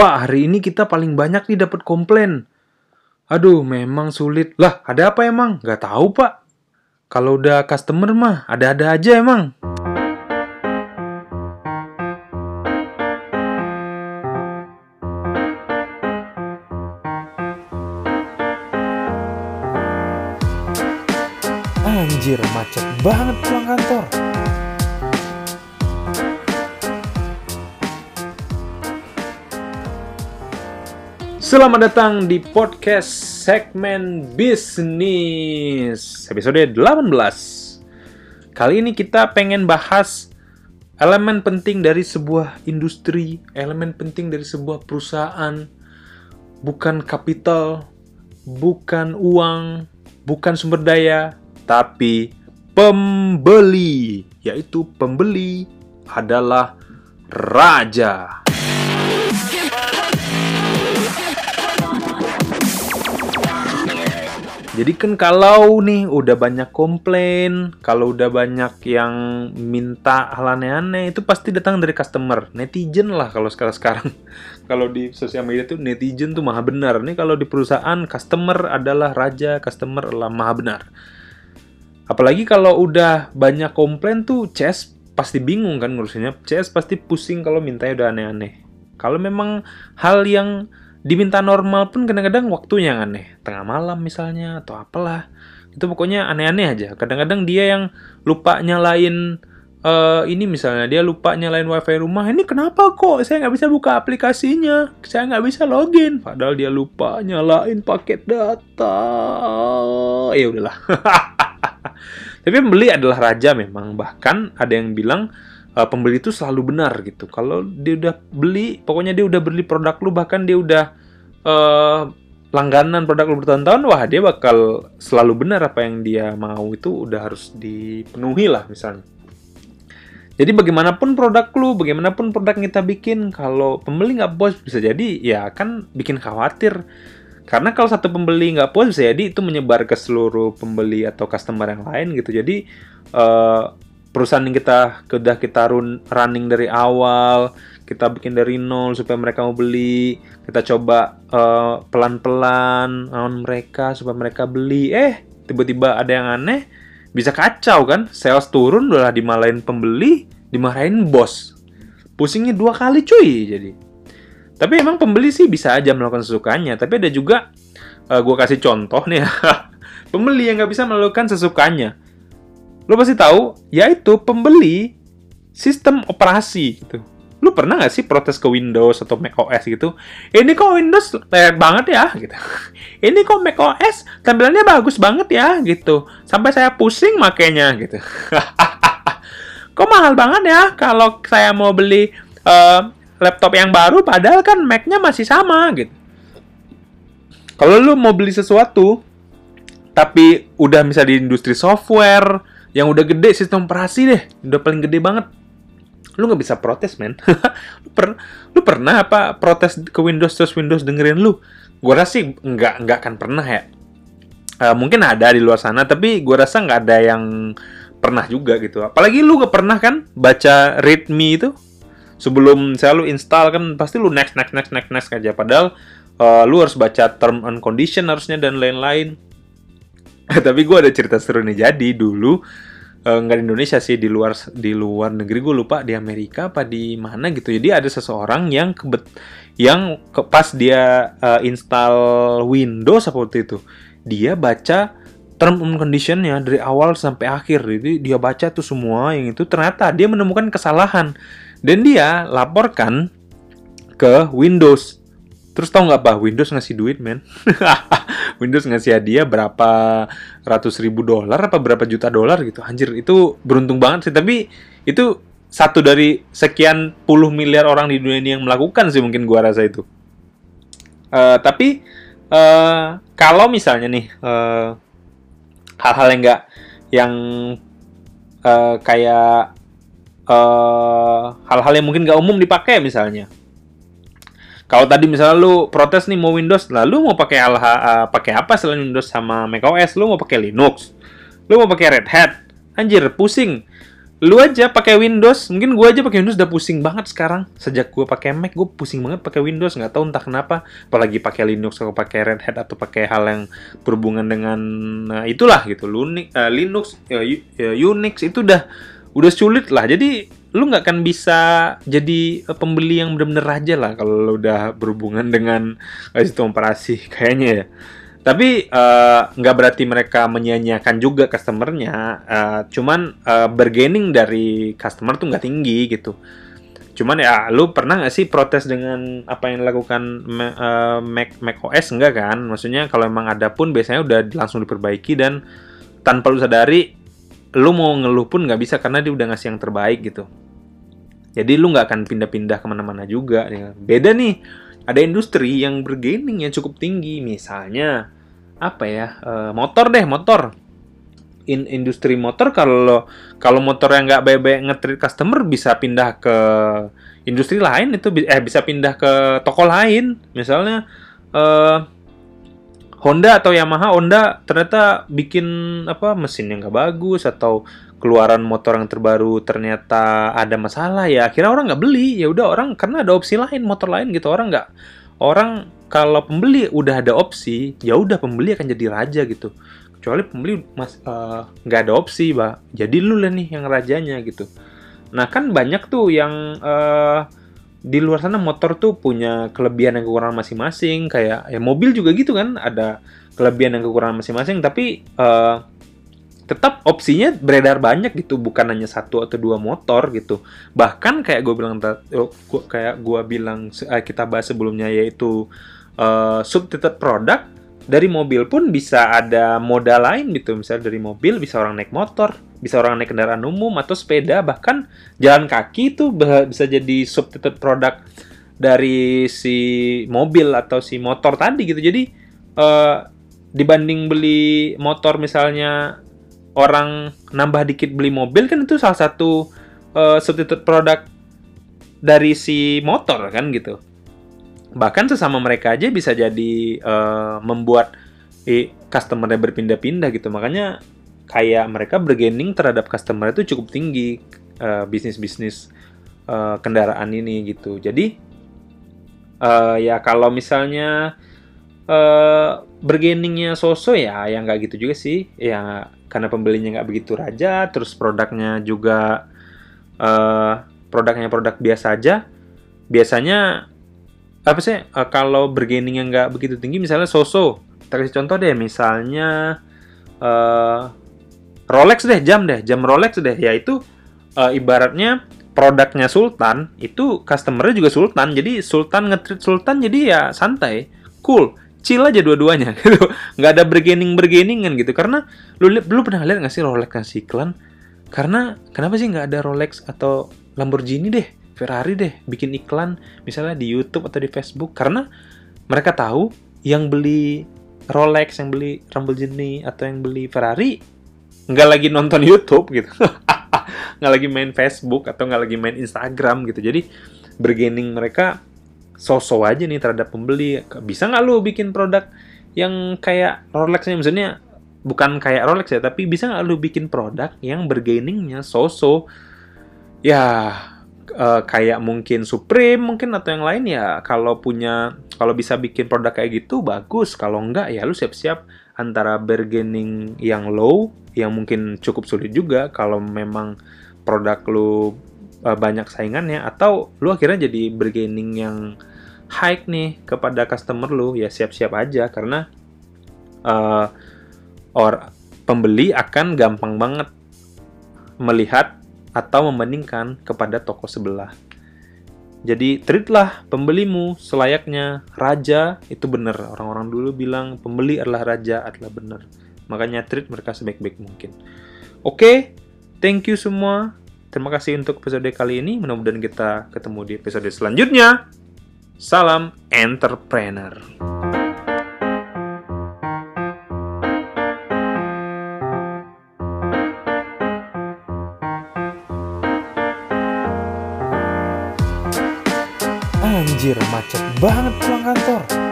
Pak, hari ini kita paling banyak nih dapat komplain. Aduh, memang sulit. Lah, ada apa emang? Gak tahu, Pak. Kalau udah customer mah, ada-ada aja emang. Anjir, macet banget pulang kantor. Selamat datang di podcast segmen bisnis episode 18. Kali ini kita pengen bahas elemen penting dari sebuah industri, elemen penting dari sebuah perusahaan, bukan kapital, bukan uang, bukan sumber daya, tapi pembeli, yaitu pembeli adalah raja. Jadi kan kalau nih udah banyak komplain, kalau udah banyak yang minta hal aneh-aneh, itu pasti datang dari customer. Netizen lah kalau sekarang-sekarang. kalau di sosial media tuh netizen tuh maha benar. Nih kalau di perusahaan, customer adalah raja, customer adalah maha benar. Apalagi kalau udah banyak komplain tuh, CS pasti bingung kan ngurusinnya. CS pasti pusing kalau mintanya udah aneh-aneh. Kalau memang hal yang diminta normal pun kadang-kadang waktunya yang aneh. Tengah malam misalnya atau apalah. Itu pokoknya aneh-aneh aja. Kadang-kadang dia yang lupa nyalain uh, ini misalnya. Dia lupa nyalain wifi rumah. Ini kenapa kok? Saya nggak bisa buka aplikasinya. Saya nggak bisa login. Padahal dia lupa nyalain paket data. Ya udahlah. Tapi pembeli adalah raja memang. Bahkan ada yang bilang uh, pembeli itu selalu benar gitu. Kalau dia udah beli, pokoknya dia udah beli produk lu, bahkan dia udah uh, langganan produk lu bertahun-tahun, wah dia bakal selalu benar apa yang dia mau itu udah harus dipenuhi lah misalnya. Jadi bagaimanapun produk lu, bagaimanapun produk yang kita bikin, kalau pembeli nggak puas bisa jadi ya kan bikin khawatir. Karena kalau satu pembeli nggak puas bisa jadi itu menyebar ke seluruh pembeli atau customer yang lain gitu. Jadi uh, perusahaan yang kita sudah kita run, running dari awal, kita bikin dari nol supaya mereka mau beli, kita coba uh, pelan-pelan lawan mereka supaya mereka beli. Eh, tiba-tiba ada yang aneh, bisa kacau kan? Sales turun udah dimalain pembeli, dimarahin bos. Pusingnya dua kali cuy jadi. Tapi emang pembeli sih bisa aja melakukan sesukanya, tapi ada juga uh, eh, gue kasih contoh nih ya. pembeli yang nggak bisa melakukan sesukanya lo pasti tahu, yaitu pembeli sistem operasi gitu. Lu pernah nggak sih protes ke Windows atau Mac OS gitu? Ini kok Windows layar banget ya gitu. Ini kok Mac OS tampilannya bagus banget ya gitu. Sampai saya pusing makainya gitu. kok mahal banget ya kalau saya mau beli uh, laptop yang baru padahal kan Mac-nya masih sama gitu. Kalau lu mau beli sesuatu tapi udah bisa di industri software, yang udah gede sistem operasi deh. Udah paling gede banget. Lu nggak bisa protes men. Lu, per, lu pernah apa protes ke Windows terus Windows dengerin lu? Gua rasa sih nggak nggak akan pernah ya. Uh, mungkin ada di luar sana tapi gua rasa nggak ada yang pernah juga gitu. Apalagi lu gak pernah kan baca readme itu? Sebelum saya lu install kan pasti lu next next next next next aja. Padahal uh, lu harus baca term and condition harusnya dan lain-lain tapi gue ada cerita seru nih. Jadi dulu uh, nggak di Indonesia sih di luar di luar negeri gue lupa di Amerika apa di mana gitu. Jadi ada seseorang yang kebet yang ke, pas dia uh, install Windows waktu itu dia baca term and conditionnya dari awal sampai akhir. Jadi dia baca tuh semua yang itu ternyata dia menemukan kesalahan. Dan dia laporkan ke Windows Terus tau nggak bah Windows ngasih duit men? Windows ngasih hadiah berapa ratus ribu dolar apa berapa juta dolar gitu. Anjir itu beruntung banget sih. Tapi itu satu dari sekian puluh miliar orang di dunia ini yang melakukan sih mungkin gua rasa itu. Uh, tapi uh, kalau misalnya nih eh, hal-hal yang enggak yang uh, kayak hal-hal uh, yang mungkin nggak umum dipakai misalnya kalau tadi misalnya lu protes nih mau Windows, lalu mau pakai uh, pakai apa selain Windows sama macOS? Lu mau pakai Linux? Lu mau pakai Red Hat? Anjir, pusing. lu aja pakai Windows mungkin gua aja pakai Windows udah pusing banget sekarang sejak gua pakai Mac gue pusing banget pakai Windows nggak tahu entah kenapa apalagi pakai Linux atau pakai Red Hat atau pakai hal yang berhubungan dengan nah, itulah gitu Linux uh, Linux uh, Unix itu udah udah sulit lah jadi lu nggak akan bisa jadi pembeli yang bener-bener raja lah kalau lu udah berhubungan dengan sistem operasi kayaknya ya tapi eh, nggak uh, berarti mereka menyia-nyiakan juga customernya. Uh, cuman uh, bargaining dari customer tuh nggak tinggi gitu. Cuman ya, lu pernah nggak sih protes dengan apa yang dilakukan Mac Mac OS enggak kan? Maksudnya kalau emang ada pun biasanya udah langsung diperbaiki dan tanpa lu sadari, lu mau ngeluh pun nggak bisa karena dia udah ngasih yang terbaik gitu. Jadi lu nggak akan pindah-pindah ke mana-mana juga. Ya. Beda nih ada industri yang bergaining yang cukup tinggi misalnya apa ya uh, motor deh motor in industri motor kalau kalau motor yang nggak baik-baik ngetrit customer bisa pindah ke industri lain itu eh bisa pindah ke toko lain misalnya uh, Honda atau Yamaha Honda ternyata bikin apa mesin yang nggak bagus atau keluaran motor yang terbaru ternyata ada masalah ya akhirnya orang nggak beli. Ya udah orang karena ada opsi lain motor lain gitu. Orang nggak orang kalau pembeli udah ada opsi ya udah pembeli akan jadi raja gitu. Kecuali pembeli mas eh, nggak uh, ada opsi bah jadi lu lah nih yang rajanya gitu. Nah kan banyak tuh yang uh, di luar sana motor tuh punya kelebihan dan kekurangan masing-masing. Kayak ya mobil juga gitu kan ada kelebihan dan kekurangan masing-masing. Tapi uh, tetap opsinya beredar banyak gitu bukan hanya satu atau dua motor gitu. Bahkan kayak gue bilang oh, kayak gue bilang eh, kita bahas sebelumnya yaitu uh, substitute product dari mobil pun bisa ada modal lain gitu. Misalnya dari mobil bisa orang naik motor bisa orang naik kendaraan umum atau sepeda bahkan jalan kaki itu bisa jadi substitute produk dari si mobil atau si motor tadi gitu. Jadi uh, dibanding beli motor misalnya orang nambah dikit beli mobil kan itu salah satu uh, substitute produk dari si motor kan gitu bahkan sesama mereka aja bisa jadi uh, membuat eh, customernya berpindah-pindah gitu makanya kayak mereka bergening terhadap customer itu cukup tinggi uh, bisnis-bisnis uh, kendaraan ini gitu. Jadi uh, ya kalau misalnya uh, bergeningnya Soso ya yang nggak gitu juga sih ya karena pembelinya nggak begitu raja terus produknya juga uh, produknya produk biasa aja biasanya apa sih uh, kalau bergening yang nggak begitu tinggi misalnya Soso kasih contoh deh misalnya uh, Rolex deh, jam deh, jam Rolex deh. Ya itu uh, ibaratnya produknya Sultan, itu customernya juga Sultan. Jadi Sultan ngetreat Sultan jadi ya santai, cool, chill aja dua-duanya gitu. Nggak ada bergening-bergeningan gitu. Karena lu lu pernah lihat nggak sih Rolex ngasih iklan? Karena kenapa sih nggak ada Rolex atau Lamborghini deh, Ferrari deh bikin iklan misalnya di YouTube atau di Facebook? Karena mereka tahu yang beli Rolex, yang beli Lamborghini atau yang beli Ferrari nggak lagi nonton YouTube gitu nggak lagi main Facebook atau nggak lagi main Instagram gitu jadi bergening mereka sosok aja nih terhadap pembeli. Bisa nggak lu bikin produk yang kayak Rolex nya misalnya bukan kayak Rolex ya tapi bisa nggak lu bikin produk yang bergeningnya sosok ya uh, kayak mungkin Supreme mungkin atau yang lain ya kalau punya kalau bisa bikin produk kayak gitu bagus. Kalau enggak ya lu siap-siap antara bargaining yang low yang mungkin cukup sulit juga kalau memang produk lu uh, banyak saingannya atau lu akhirnya jadi bargaining yang high nih kepada customer lu ya siap-siap aja karena uh, or pembeli akan gampang banget melihat atau membandingkan kepada toko sebelah. Jadi treatlah pembelimu selayaknya raja itu benar. Orang-orang dulu bilang pembeli adalah raja adalah benar. Makanya treat mereka sebaik-baik mungkin. Oke, okay, thank you semua. Terima kasih untuk episode kali ini. Mudah-mudahan kita ketemu di episode selanjutnya. Salam entrepreneur. Anjir, macet banget pulang kantor.